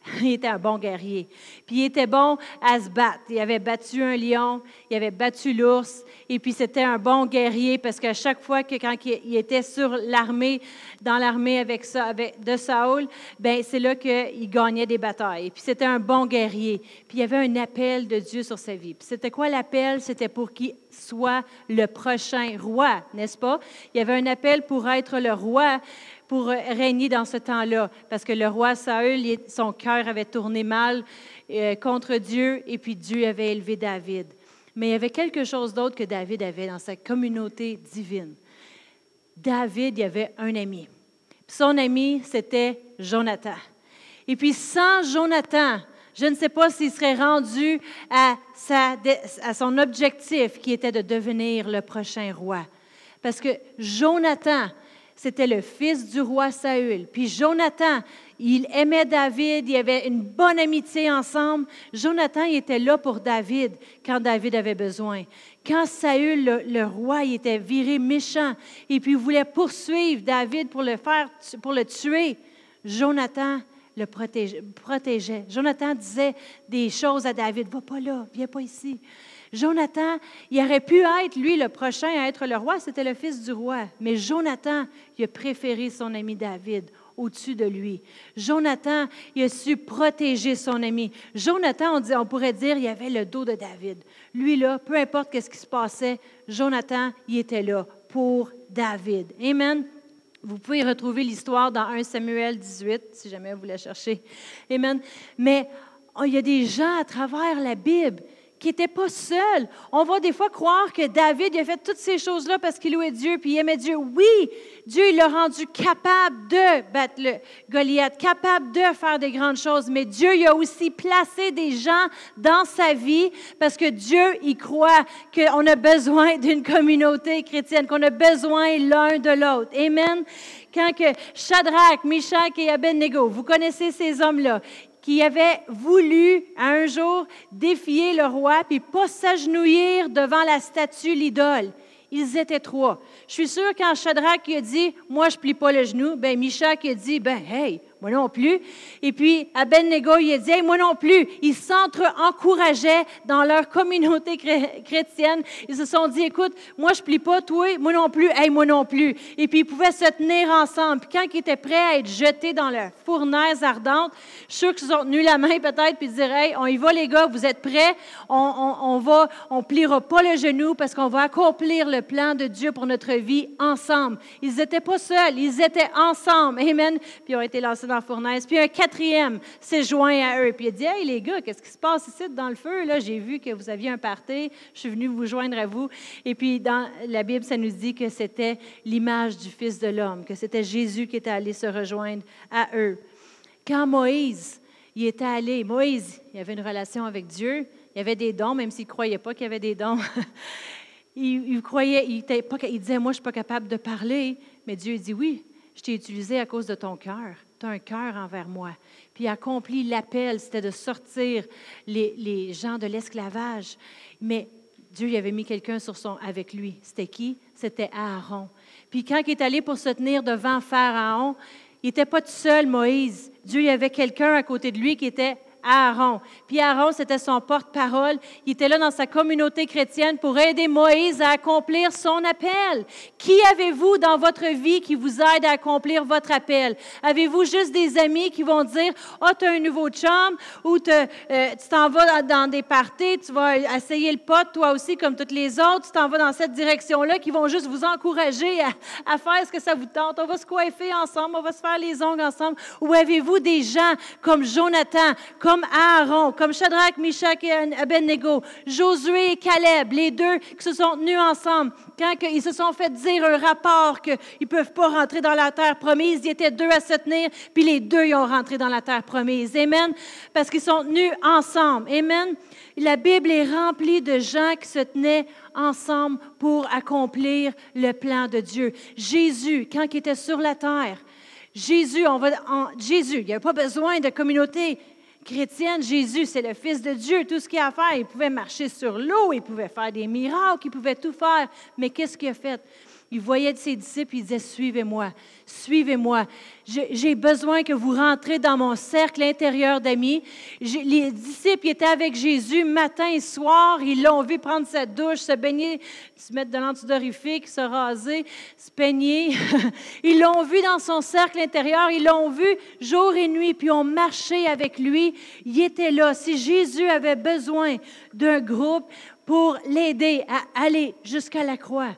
il était un bon guerrier. Puis il était bon à se battre. Il avait battu un lion, il avait battu l'ours, et puis c'était un bon guerrier parce qu'à chaque fois que quand il était sur l'armée, dans l'armée avec, avec de Saoul, ben c'est là qu'il gagnait des batailles. Puis c'était un bon guerrier. Puis il y avait un appel de Dieu sur sa vie. Puis c'était quoi l'appel? C'était pour qu'il soit le prochain roi, n'est-ce pas? Il y avait un appel pour être le roi pour régner dans ce temps-là, parce que le roi Saül, son cœur avait tourné mal euh, contre Dieu, et puis Dieu avait élevé David. Mais il y avait quelque chose d'autre que David avait dans sa communauté divine. David, il y avait un ami. Son ami, c'était Jonathan. Et puis sans Jonathan, je ne sais pas s'il serait rendu à, à son objectif qui était de devenir le prochain roi. Parce que Jonathan, c'était le fils du roi Saül. Puis Jonathan, il aimait David, il y avait une bonne amitié ensemble. Jonathan, était là pour David quand David avait besoin. Quand Saül, le, roi, était viré méchant et puis voulait poursuivre David pour le faire, pour le tuer, Jonathan le protégeait. Jonathan disait des choses à David, va pas là, viens pas ici. Jonathan, il aurait pu être, lui, le prochain à être le roi, c'était le fils du roi. Mais Jonathan, il a préféré son ami David au-dessus de lui. Jonathan, il a su protéger son ami. Jonathan, on, dit, on pourrait dire, il avait le dos de David. Lui, là, peu importe ce qui se passait, Jonathan, il était là pour David. Amen. Vous pouvez retrouver l'histoire dans 1 Samuel 18, si jamais vous la cherchez. Amen. Mais oh, il y a des gens à travers la Bible qui n'était pas seul. On va des fois croire que David a fait toutes ces choses-là parce qu'il louait Dieu puis il aimait Dieu. Oui, Dieu l'a rendu capable de battre le Goliath, capable de faire des grandes choses, mais Dieu il a aussi placé des gens dans sa vie parce que Dieu y croit qu'on a besoin d'une communauté chrétienne, qu'on a besoin l'un de l'autre. Amen quand que Shadrach, Meshach et Abednego, vous connaissez ces hommes-là, qui avaient voulu un jour défier le roi puis pas s'agenouiller devant la statue, l'idole. Ils étaient trois. Je suis sûre quand Shadrach a dit, moi je plie pas le genou, ben Mishak a dit, ben hey, moi non plus. Et puis, Abednego, il a dit, moi non plus. Ils s'entre-encourageaient dans leur communauté chrétienne. Ils se sont dit, écoute, moi je plie pas, toi, moi non plus, hey, moi non plus. Et puis, ils pouvaient se tenir ensemble. Puis, quand ils étaient prêts à être jetés dans la fournaise ardente, je suis sûr qu'ils ont tenu la main peut-être, puis dire, hey, on y va les gars, vous êtes prêts? On, on, on va, on pliera pas le genou parce qu'on va accomplir le plan de Dieu pour notre vie ensemble. Ils n'étaient pas seuls, ils étaient ensemble. Amen. Puis, ils ont été lancés dans fournaise. Puis un quatrième s'est joint à eux. Puis il a dit Hey, les gars, qu'est-ce qui se passe ici dans le feu Là, j'ai vu que vous aviez un party. Je suis venu vous joindre à vous. Et puis dans la Bible, ça nous dit que c'était l'image du Fils de l'homme, que c'était Jésus qui était allé se rejoindre à eux. Quand Moïse, il était allé, Moïse, il avait une relation avec Dieu. Il avait des dons, même s'il ne croyait pas qu'il y avait des dons. il, croyait, il, pas, il disait, moi, je ne suis pas capable de parler. Mais Dieu dit, oui, je t'ai utilisé à cause de ton cœur un cœur envers moi. Puis il l'appel, c'était de sortir les, gens de l'esclavage. Mais Dieu y avait mis quelqu'un sur son, avec lui. C'était qui? C'était Aaron. Puis quand il est allé pour se tenir devant Pharaon, il n'était pas tout seul, Moïse. Dieu y avait quelqu'un à côté de lui qui était Aaron. Puis Aaron, c'était son porte-parole. Il était là dans sa communauté chrétienne pour aider Moïse à accomplir son appel. Qui avez-vous dans votre vie qui vous aide à accomplir votre appel? Avez-vous juste des amis qui vont dire, oh, tu as un nouveau chum ou euh, tu t'en vas dans des parties, tu vas essayer le pot, toi aussi, comme toutes les autres, tu t'en vas dans cette direction-là, qui vont juste vous encourager à, à faire ce que ça vous tente. On va se coiffer ensemble, on va se faire les ongles ensemble. Ou avez-vous des gens comme Jonathan, comme Aaron, comme Shadrach, Meshach et Abednego, Josué et Caleb, les deux qui se sont tenus ensemble, quand ils se sont fait dire un rapport qu'ils ne peuvent pas rentrer dans la terre promise, ils étaient deux à se tenir, puis les deux ils ont rentré dans la terre promise. Amen. Parce qu'ils sont tenus ensemble. Amen. La Bible est remplie de gens qui se tenaient ensemble pour accomplir le plan de Dieu. Jésus, quand il était sur la terre, Jésus, on va, Jésus, il n'y avait pas besoin de communauté chrétienne. Jésus, c'est le Fils de Dieu. Tout ce qu'il a à faire, il pouvait marcher sur l'eau, il pouvait faire des miracles, il pouvait tout faire. Mais qu'est-ce qu'il a fait? Il voyait ses disciples, il disait, suivez-moi, suivez-moi. J'ai besoin que vous rentrez dans mon cercle intérieur d'amis. Les disciples étaient avec Jésus matin et soir. Ils l'ont vu prendre sa douche, se baigner, se mettre de l'antidorifique, se raser, se peigner. Ils l'ont vu dans son cercle intérieur. Ils l'ont vu jour et nuit, puis ont marché avec lui. Il était là. Si Jésus avait besoin d'un groupe pour l'aider à aller jusqu'à la croix,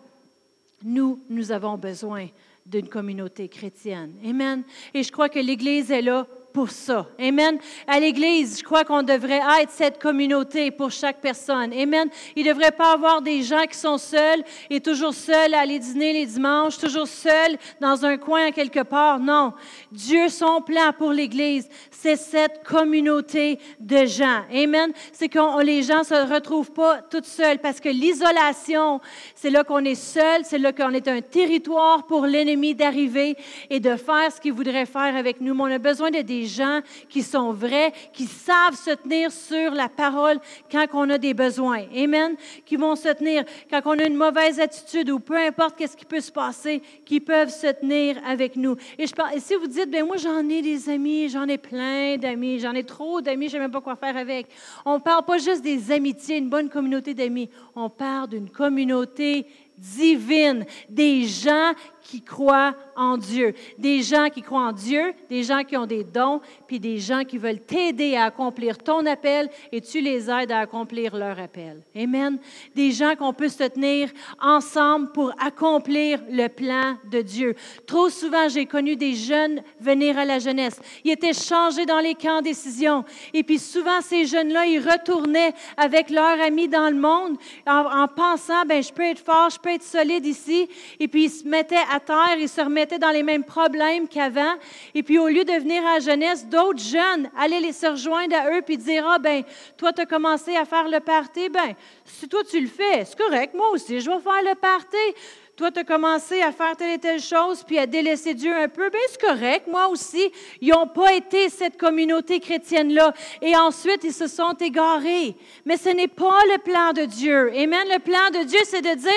nous, nous avons besoin d'une communauté chrétienne. Amen. Et je crois que l'Église est là pour ça. Amen. À l'Église, je crois qu'on devrait être cette communauté pour chaque personne. Amen. Il ne devrait pas avoir des gens qui sont seuls et toujours seuls à aller dîner les dimanches, toujours seuls dans un coin quelque part. Non. Dieu, son plan pour l'Église, c'est cette communauté de gens. Amen. C'est que les gens ne se retrouvent pas toutes seuls parce que l'isolation, c'est là qu'on est seul, c'est là qu'on est un territoire pour l'ennemi d'arriver et de faire ce qu'il voudrait faire avec nous. Mais on a besoin de des gens qui sont vrais, qui savent se tenir sur la parole quand on a des besoins. Amen. Qui vont se tenir quand on a une mauvaise attitude ou peu importe qu'est-ce qui peut se passer, qui peuvent se tenir avec nous. Et, je parle, et si vous dites, ben moi j'en ai des amis, j'en ai plein d'amis, j'en ai trop d'amis, je ne sais même pas quoi faire avec. On ne parle pas juste des amitiés, une bonne communauté d'amis. On parle d'une communauté divine, des gens qui croient en Dieu. Des gens qui croient en Dieu, des gens qui ont des dons, puis des gens qui veulent t'aider à accomplir ton appel et tu les aides à accomplir leur appel. Amen. Des gens qu'on peut se tenir ensemble pour accomplir le plan de Dieu. Trop souvent, j'ai connu des jeunes venir à la jeunesse. Ils étaient changés dans les camps décision. Et puis souvent, ces jeunes-là, ils retournaient avec leurs amis dans le monde en, pensant, ben je peux être fort, je peux être solide ici. Et puis ils se mettaient à terre, ils se remettaient dans les mêmes problèmes qu'avant. Et puis, au lieu de venir à la jeunesse, d'autres jeunes allaient les se rejoindre à eux puis dire Ah, ben, toi, tu as commencé à faire le party, ben, si toi, tu le fais, c'est correct, moi aussi, je vais faire le party. Toi, tu as commencé à faire telle et telle chose, puis à délaisser Dieu un peu. Bien, c'est correct, moi aussi. Ils n'ont pas été cette communauté chrétienne-là. Et ensuite, ils se sont égarés. Mais ce n'est pas le plan de Dieu. Amen. Le plan de Dieu, c'est de dire,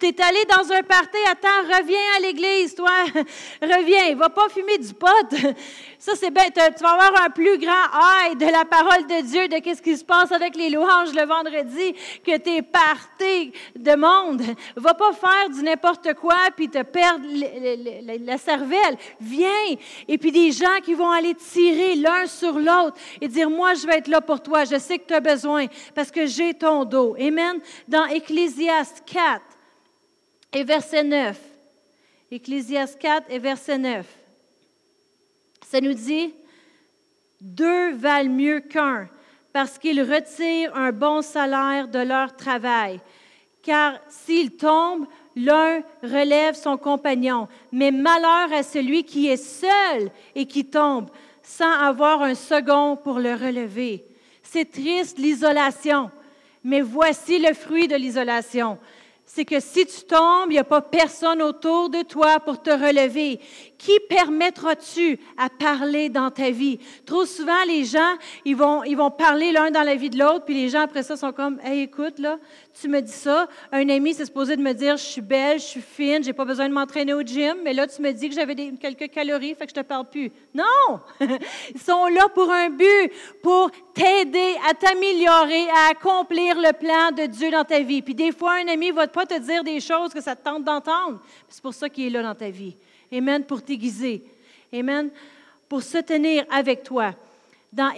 tu es allé dans un party, attends, reviens à l'église, toi. reviens, va pas fumer du pot. Ça, c'est bête. Tu vas avoir un plus grand œil de la parole de Dieu, de qu'est-ce qui se passe avec les louanges le vendredi, que tes parties de monde. Va pas faire du n'importe quoi puis te perdre la cervelle. Viens. Et puis des gens qui vont aller tirer l'un sur l'autre et dire, moi, je vais être là pour toi. Je sais que tu as besoin parce que j'ai ton dos. Amen. Dans Ecclésiaste 4, et verset 9. Ecclésias 4 et verset 9. Ça nous dit, deux valent mieux qu'un parce qu'ils retirent un bon salaire de leur travail. Car s'ils tombent, l'un relève son compagnon. Mais malheur à celui qui est seul et qui tombe sans avoir un second pour le relever. C'est triste l'isolation, mais voici le fruit de l'isolation c'est que si tu tombes, il n'y a pas personne autour de toi pour te relever. Qui permettras-tu à parler dans ta vie? Trop souvent, les gens, ils vont, vont parler l'un dans la vie de l'autre, puis les gens après ça sont comme, hey, écoute, là, tu me dis ça. Un ami, c'est supposé de me dire, je suis belle, je suis fine, j'ai pas besoin de m'entraîner au gym, mais là, tu me dis que j'avais quelques calories, fait que je te parle plus. Non! Ils sont là pour un but, pour t'aider à t'améliorer, à accomplir le plan de Dieu dans ta vie. Puis des fois, un ami va pas te dire des choses que ça te tente d'entendre. C'est pour ça qu'il est là dans ta vie. Amen, pour t'aiguiser. Amen, pour se tenir avec toi. Dans,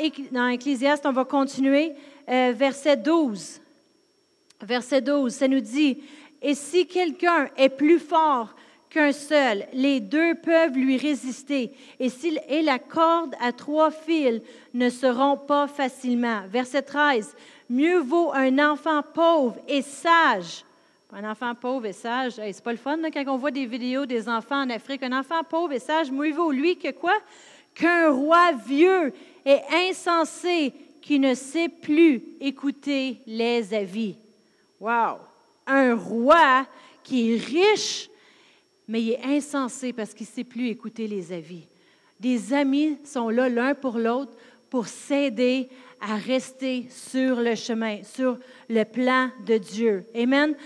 Ecclésiaste, on va continuer, euh, verset 12. Verset 12, ça nous dit, Et si quelqu'un est plus fort qu'un seul, les deux peuvent lui résister. Et s'il est la corde à trois fils, ne seront pas facilement. Verset 13, Mieux vaut un enfant pauvre et sage. Un enfant pauvre et sage, c'est pas le fun quand on voit des vidéos des enfants en Afrique. Un enfant pauvre et sage, mieux vaut lui que quoi? Qu'un roi vieux et insensé qui ne sait plus écouter les avis. Wow! Un roi qui est riche, mais il est insensé parce qu'il ne sait plus écouter les avis. Des amis sont là l'un pour l'autre pour s'aider à rester sur le chemin, sur le plan de Dieu. Amen.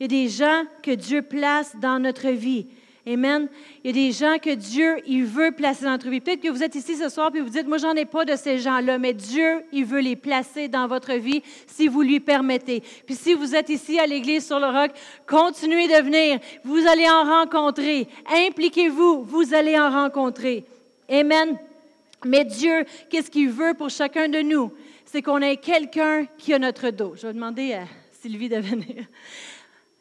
Il y a des gens que Dieu place dans notre vie. Amen. Il y a des gens que Dieu, il veut placer dans notre vie. Peut-être que vous êtes ici ce soir et vous dites, moi, j'en ai pas de ces gens-là, mais Dieu, il veut les placer dans votre vie si vous lui permettez. Puis si vous êtes ici à l'Église sur le roc, continuez de venir. Vous allez en rencontrer. Impliquez-vous, vous allez en rencontrer. Amen. Mais Dieu, qu'est-ce qu'il veut pour chacun de nous? C'est qu'on ait quelqu'un qui a notre dos. Je vais demander à Sylvie de venir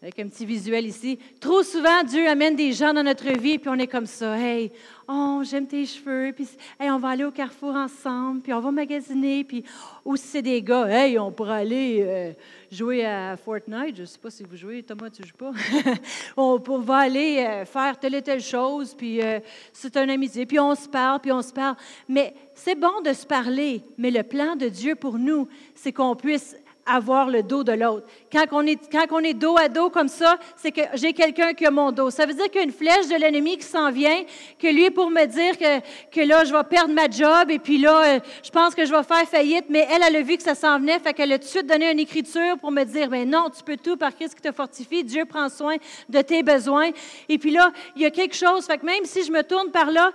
avec un petit visuel ici. Trop souvent, Dieu amène des gens dans notre vie, puis on est comme ça. Hey, oh, j'aime tes cheveux, puis hey, on va aller au carrefour ensemble, puis on va magasiner, puis ou si c'est des gars, hey, on pourrait aller euh, jouer à Fortnite. Je ne sais pas si vous jouez, Thomas, tu ne joues pas? on, va aller euh, faire telle et telle chose, puis euh, c'est un amitié, puis on se parle, puis on se parle. Mais c'est bon de se parler, mais le plan de Dieu pour nous, c'est qu'on puisse avoir le dos de l'autre. Quand, on est, quand on est dos à dos comme ça, c'est que j'ai quelqu'un qui a mon dos. Ça veut dire qu'il y a une flèche de l'ennemi qui s'en vient, que lui pour me dire que, que là, je vais perdre ma job et puis là, euh, je pense que je vais faire faillite, mais elle, elle a vu que ça s'en venait, fait qu'elle a tout de suite donné une écriture pour me dire, mais ben non, tu peux tout par Christ qui te fortifie, Dieu prend soin de tes besoins. Et puis là, il y a quelque chose, fait que même si je me tourne par là,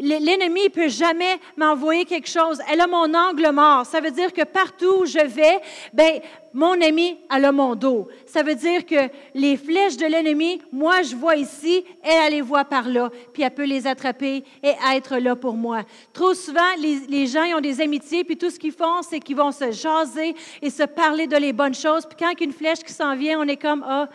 L'ennemi ne peut jamais m'envoyer quelque chose. Elle a mon angle mort. Ça veut dire que partout où je vais, ben, mon ami, elle a mon dos. Ça veut dire que les flèches de l'ennemi, moi, je vois ici, elle, elle les voit par là, puis elle peut les attraper et être là pour moi. Trop souvent, les, gens ils ont des amitiés, puis tout ce qu'ils font, c'est qu'ils vont se jaser et se parler de les bonnes choses. Puis quand une flèche qui s'en vient, on est comme, ah,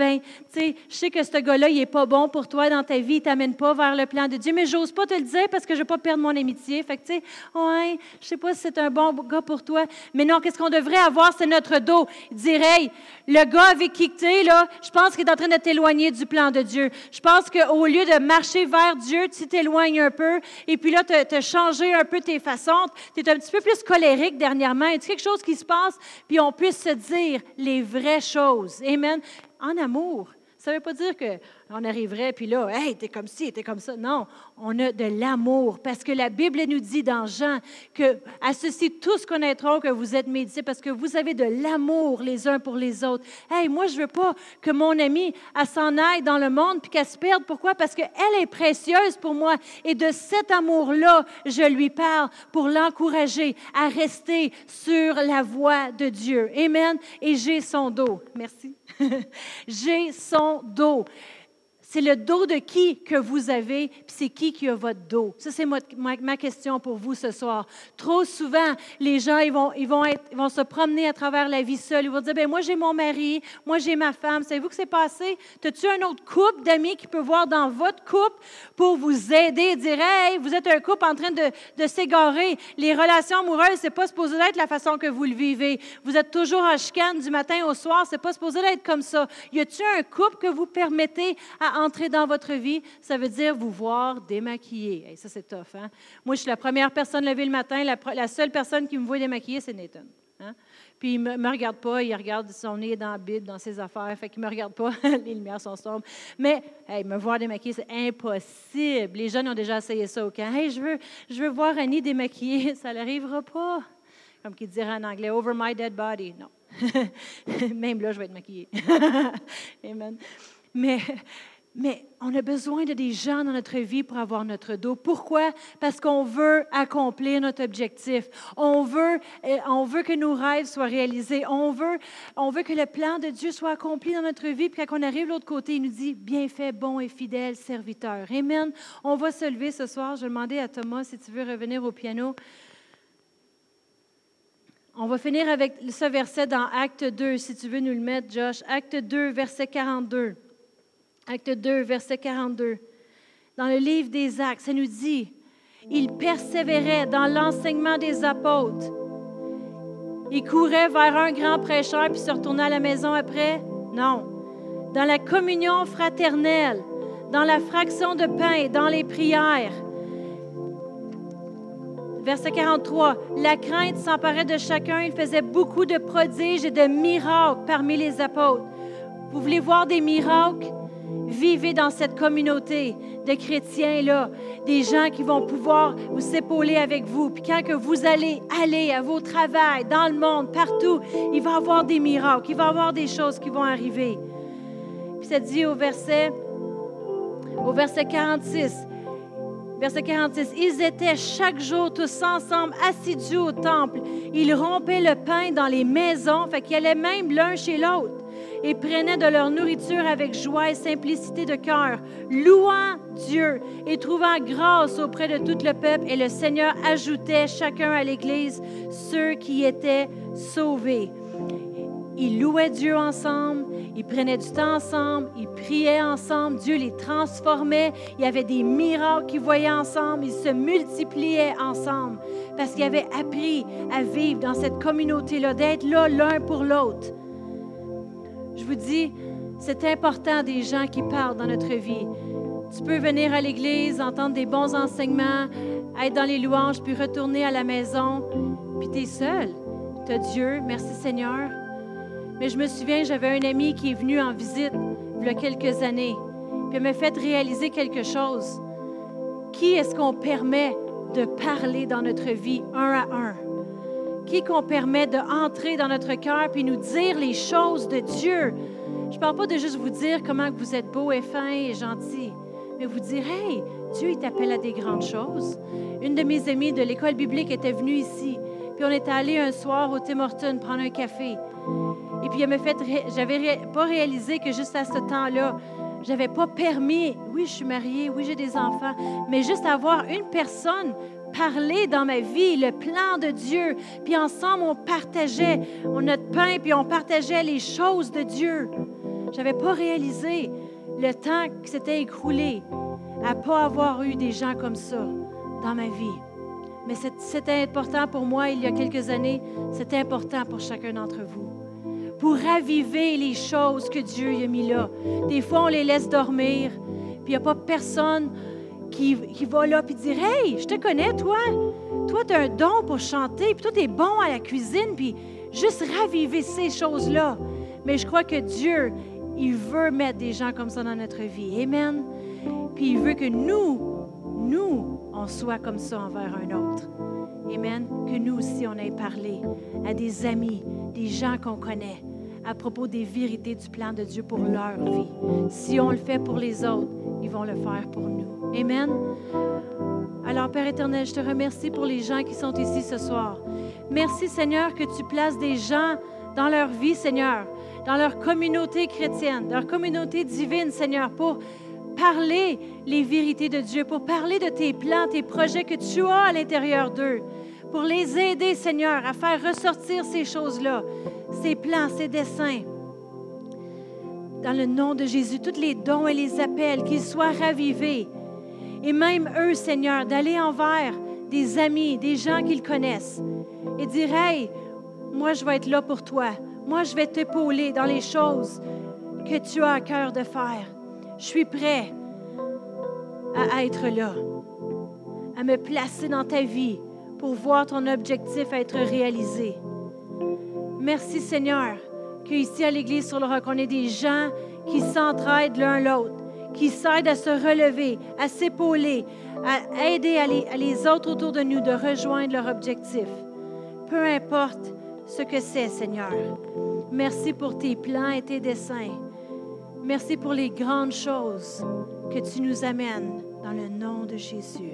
ben, je sais que ce gars-là, il n'est pas bon pour toi dans ta vie, il ne t'amène pas vers le plan de Dieu, mais j'ose pas te le dire parce que je ne veux pas perdre mon amitié. Fait que, tu sais, ouais, je sais pas si c'est un bon gars pour toi, mais non, qu'est-ce qu'on devrait avoir, c'est notre dos. Dire, hey, le gars avec qui tu es, là, je pense qu'il est en train de t'éloigner du plan de Dieu. Je pense qu'au lieu de marcher vers Dieu, tu t'éloignes un peu, et puis là, tu as un peu tes façons, tu es un petit peu plus colérique dernièrement. Il a quelque chose qui se passe, puis on puisse se dire les vraies choses. Amen en amour. Ça ne veut pas dire qu'on arriverait, puis là, hey, t'es comme ci, t'es comme ça. Non, on a de l'amour, parce que la Bible nous dit dans Jean que à ceci tous connaîtront que vous êtes mes parce que vous avez de l'amour les uns pour les autres. Hey, moi, je veux pas que mon amie, s'en aille dans le monde, puis qu'elle se perde. Pourquoi? Parce qu'elle est précieuse pour moi, et de cet amour-là, je lui parle pour l'encourager à rester sur la voie de Dieu. Amen. Et j'ai son dos. Merci. J'ai son dos. C'est le dos de qui que vous avez, puis c'est qui qui a votre dos. Ça, c'est ma, question pour vous ce soir. Trop souvent, les gens, ils vont, ils vont, se promener à travers la vie seuls. Ils vont dire, ben moi, j'ai mon mari, moi, j'ai ma femme. Savez-vous que c'est passé? As-tu un autre couple d'amis qui peut voir dans votre couple pour vous aider et dire, hey, vous êtes un couple en train de, de s'égarer. Les relations amoureuses, c'est pas supposé être la façon que vous le vivez. Vous êtes toujours en chicane du matin au soir. C'est pas supposé être comme ça. Y a-t-il un couple que vous permettez à entrer dans votre vie, ça veut dire vous voir démaquiller. Et ça, c'est tough. Hein? Moi, je suis la première personne levée le matin. La, seule personne qui me voit démaquiller, c'est Nathan. Hein? Puis il ne me, regarde pas, il regarde son nez dans la Bible, dans ses affaires, fait qu'il ne me regarde pas, les lumières sont sombres. Mais, hey, me voir démaquiller, c'est impossible. Les jeunes ont déjà essayé ça au camp. Hey, je veux, je veux voir Annie démaquiller, ça n'arrivera pas. Comme qu'il dirait en anglais, over my dead body. Non. Même là, je vais être maquillée. Amen. Mais mais on a besoin de des gens dans notre vie pour avoir notre dos. Pourquoi? Parce qu'on veut accomplir notre objectif. On veut, euh, on veut que nos rêves soient réalisés. On veut, on veut que le plan de Dieu soit accompli dans notre vie. Puis quand on arrive de l'autre côté, il nous dit, bien fait, bon et fidèle serviteur. Amen. On va se lever ce soir. Je vais demander à Thomas si tu veux revenir au piano. On va finir avec ce verset dans Acte 2, si tu veux nous le mettre, Josh. Acte 2, verset 42. Acte 2, verset 42. Dans le livre des Actes, ça nous dit, il persévérait dans l'enseignement des apôtres. Il courait vers un grand prêcheur puis se retournait à la maison après? Non. Dans la communion fraternelle, dans la fraction de pain, dans les prières. Verset 43. La crainte s'emparait de chacun. Il faisait beaucoup de prodiges et de miracles parmi les apôtres. Vous voulez voir des miracles? Vivez dans cette communauté de chrétiens-là, des gens qui vont pouvoir vous épauler avec vous. Puis quand que vous allez aller à vos travails, dans le monde, partout, il va y avoir des miracles, il va y avoir des choses qui vont arriver. Puis ça dit au verset, au verset 46, verset 46, ils étaient chaque jour tous ensemble assidus au temple. Ils rompaient le pain dans les maisons, fait qu'ils allaient même l'un chez l'autre et prenaient de leur nourriture avec joie et simplicité de cœur, louant Dieu et trouvant grâce auprès de tout le peuple. Et le Seigneur ajoutait chacun à l'Église ceux qui étaient sauvés. Ils louaient Dieu ensemble, ils prenaient du temps ensemble, ils priaient ensemble, Dieu les transformait, il y avait des miracles qu'ils voyaient ensemble, ils se multipliaient ensemble parce qu'ils avaient appris à vivre dans cette communauté-là, d'être là l'un pour l'autre. Je vous dis, c'est important des gens qui parlent dans notre vie. Tu peux venir à l'église, entendre des bons enseignements, être dans les louanges, puis retourner à la maison, puis tu es seul. Tu as Dieu, merci Seigneur. Mais je me souviens, j'avais un ami qui est venu en visite il y a quelques années, puis il m'a fait réaliser quelque chose. Qui est-ce qu'on permet de parler dans notre vie un à un? Qui qu'on permet d'entrer dans notre cœur puis nous dire les choses de Dieu. Je ne parle pas de juste vous dire comment vous êtes beau et fin et gentil, mais vous dire, hey, Dieu, il t'appelle à des grandes choses. Une de mes amies de l'école biblique était venue ici, puis on était allé un soir au Tim Hortons prendre un café. Et puis elle me fait, j'avais pas réalisé que juste à ce temps-là, j'avais pas permis, oui, je suis mariée, oui, j'ai des enfants, mais juste avoir une personne parler dans ma vie le plan de Dieu. Puis ensemble, on partageait notre pain, puis on partageait les choses de Dieu. Je n'avais pas réalisé le temps qui s'était écroulé à ne pas avoir eu des gens comme ça dans ma vie. Mais c'était important pour moi il y a quelques années, c'était important pour chacun d'entre vous. Pour raviver les choses que Dieu a mis là. Des fois, on les laisse dormir, puis il n'y a pas personne qui, va là puis dire Hey, je te connais, toi. Toi, tu as un don pour chanter, puis toi, tu es bon à la cuisine, puis juste raviver ces choses-là. Mais je crois que Dieu, il veut mettre des gens comme ça dans notre vie. Amen. Puis il veut que nous, nous, on soit comme ça envers un autre. Amen. Que nous aussi, on ait parlé à des amis, des gens qu'on connaît, à propos des vérités du plan de Dieu pour leur vie. Si on le fait pour les autres, ils vont le faire pour nous. Amen. Alors, Père éternel, je te remercie pour les gens qui sont ici ce soir. Merci, Seigneur, que tu places des gens dans leur vie, Seigneur, dans leur communauté chrétienne, leur communauté divine, Seigneur, pour parler les vérités de Dieu, pour parler de tes plans, tes projets que tu as à l'intérieur d'eux, pour les aider, Seigneur, à faire ressortir ces choses-là, ces plans, ces dessins dans le nom de Jésus, tous les dons et les appels, qu'ils soient ravivés. Et même eux, Seigneur, d'aller envers des amis, des gens qu'ils connaissent et dire, Hey, moi je vais être là pour toi. Moi je vais t'épauler dans les choses que tu as à cœur de faire. Je suis prêt à être là, à me placer dans ta vie pour voir ton objectif être réalisé. Merci Seigneur qu'ici à l'Église sur le roc, on est des gens qui s'entraident l'un l'autre, qui s'aident à se relever, à s'épauler, à aider les, à les autres autour de nous de rejoindre leur objectif. Peu importe ce que c'est, Seigneur. Merci pour tes plans et tes desseins. Merci pour les grandes choses que tu nous amènes dans le nom de Jésus.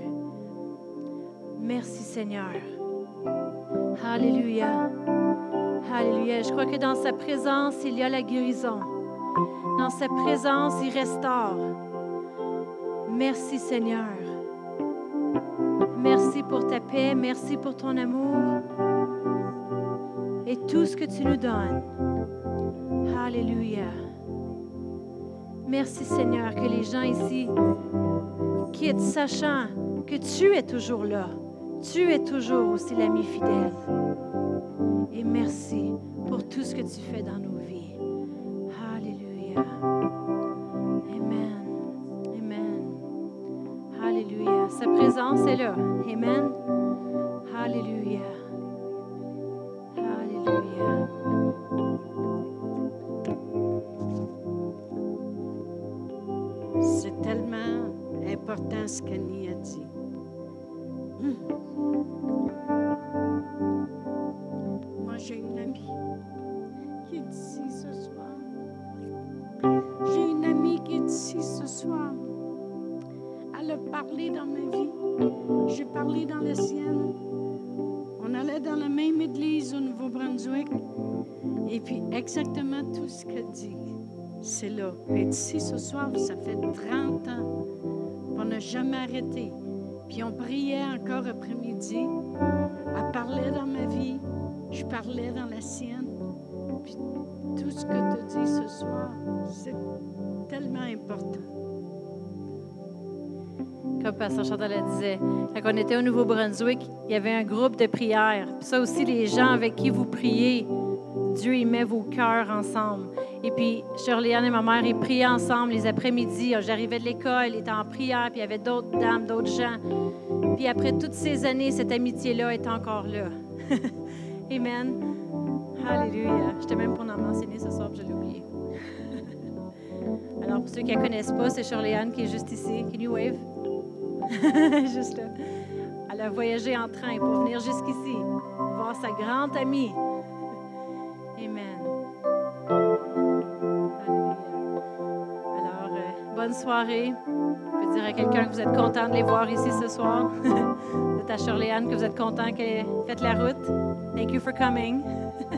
Merci Seigneur. Alléluia. Alléluia. Je crois que dans sa présence, il y a la guérison. Dans sa présence, il restaure. Merci Seigneur. Merci pour ta paix. Merci pour ton amour. Et tout ce que tu nous donnes. Alléluia. Merci Seigneur que les gens ici quittent sachant que tu es toujours là. Tu es toujours aussi l'ami fidèle. Et merci pour tout ce que tu fais dans nos vies. Alléluia. Amen. Amen. Alléluia. Sa présence est là. Amen. Alléluia. Alléluia. C'est tellement important ce qu'Annie a dit. Moi, j'ai une amie qui est ici ce soir. J'ai une amie qui est ici ce soir. Elle a parlé dans ma vie. J'ai parlé dans la sienne. On allait dans la même église au Nouveau-Brunswick. Et puis, exactement tout ce qu'elle dit, c'est là. Elle est ici ce soir, ça fait 30 ans. On n'a jamais arrêté. Puis on priait encore après-midi. Elle parlait dans ma vie. Je parlais dans la sienne. Puis tout ce que tu dis ce soir, c'est tellement important. Comme Pasteur Chantal le disait, quand on était au Nouveau-Brunswick, il y avait un groupe de prière. Puis ça aussi, les gens avec qui vous priez, Dieu y met vos cœurs ensemble. Et puis, Shirley Anne et ma mère, ils priaient ensemble les après-midi. J'arrivais de l'école, ils étaient en prière, puis il y avait d'autres dames, d'autres gens. Puis après toutes ces années, cette amitié-là est encore là. Amen. Alléluia. J'étais même pour en mentionner ce soir, puis je l'ai oublié. Alors, pour ceux qui ne connaissent pas, c'est Shirley Anne qui est juste ici. Can you wave? juste là. Elle a voyagé en train pour venir jusqu'ici, voir sa grande amie. Amen. Bonne soirée. Je peux dire à quelqu'un que vous êtes content de les voir ici ce soir. Dites à Shirley Anne que vous êtes content qu'elle ait fait la route. Thank you for coming.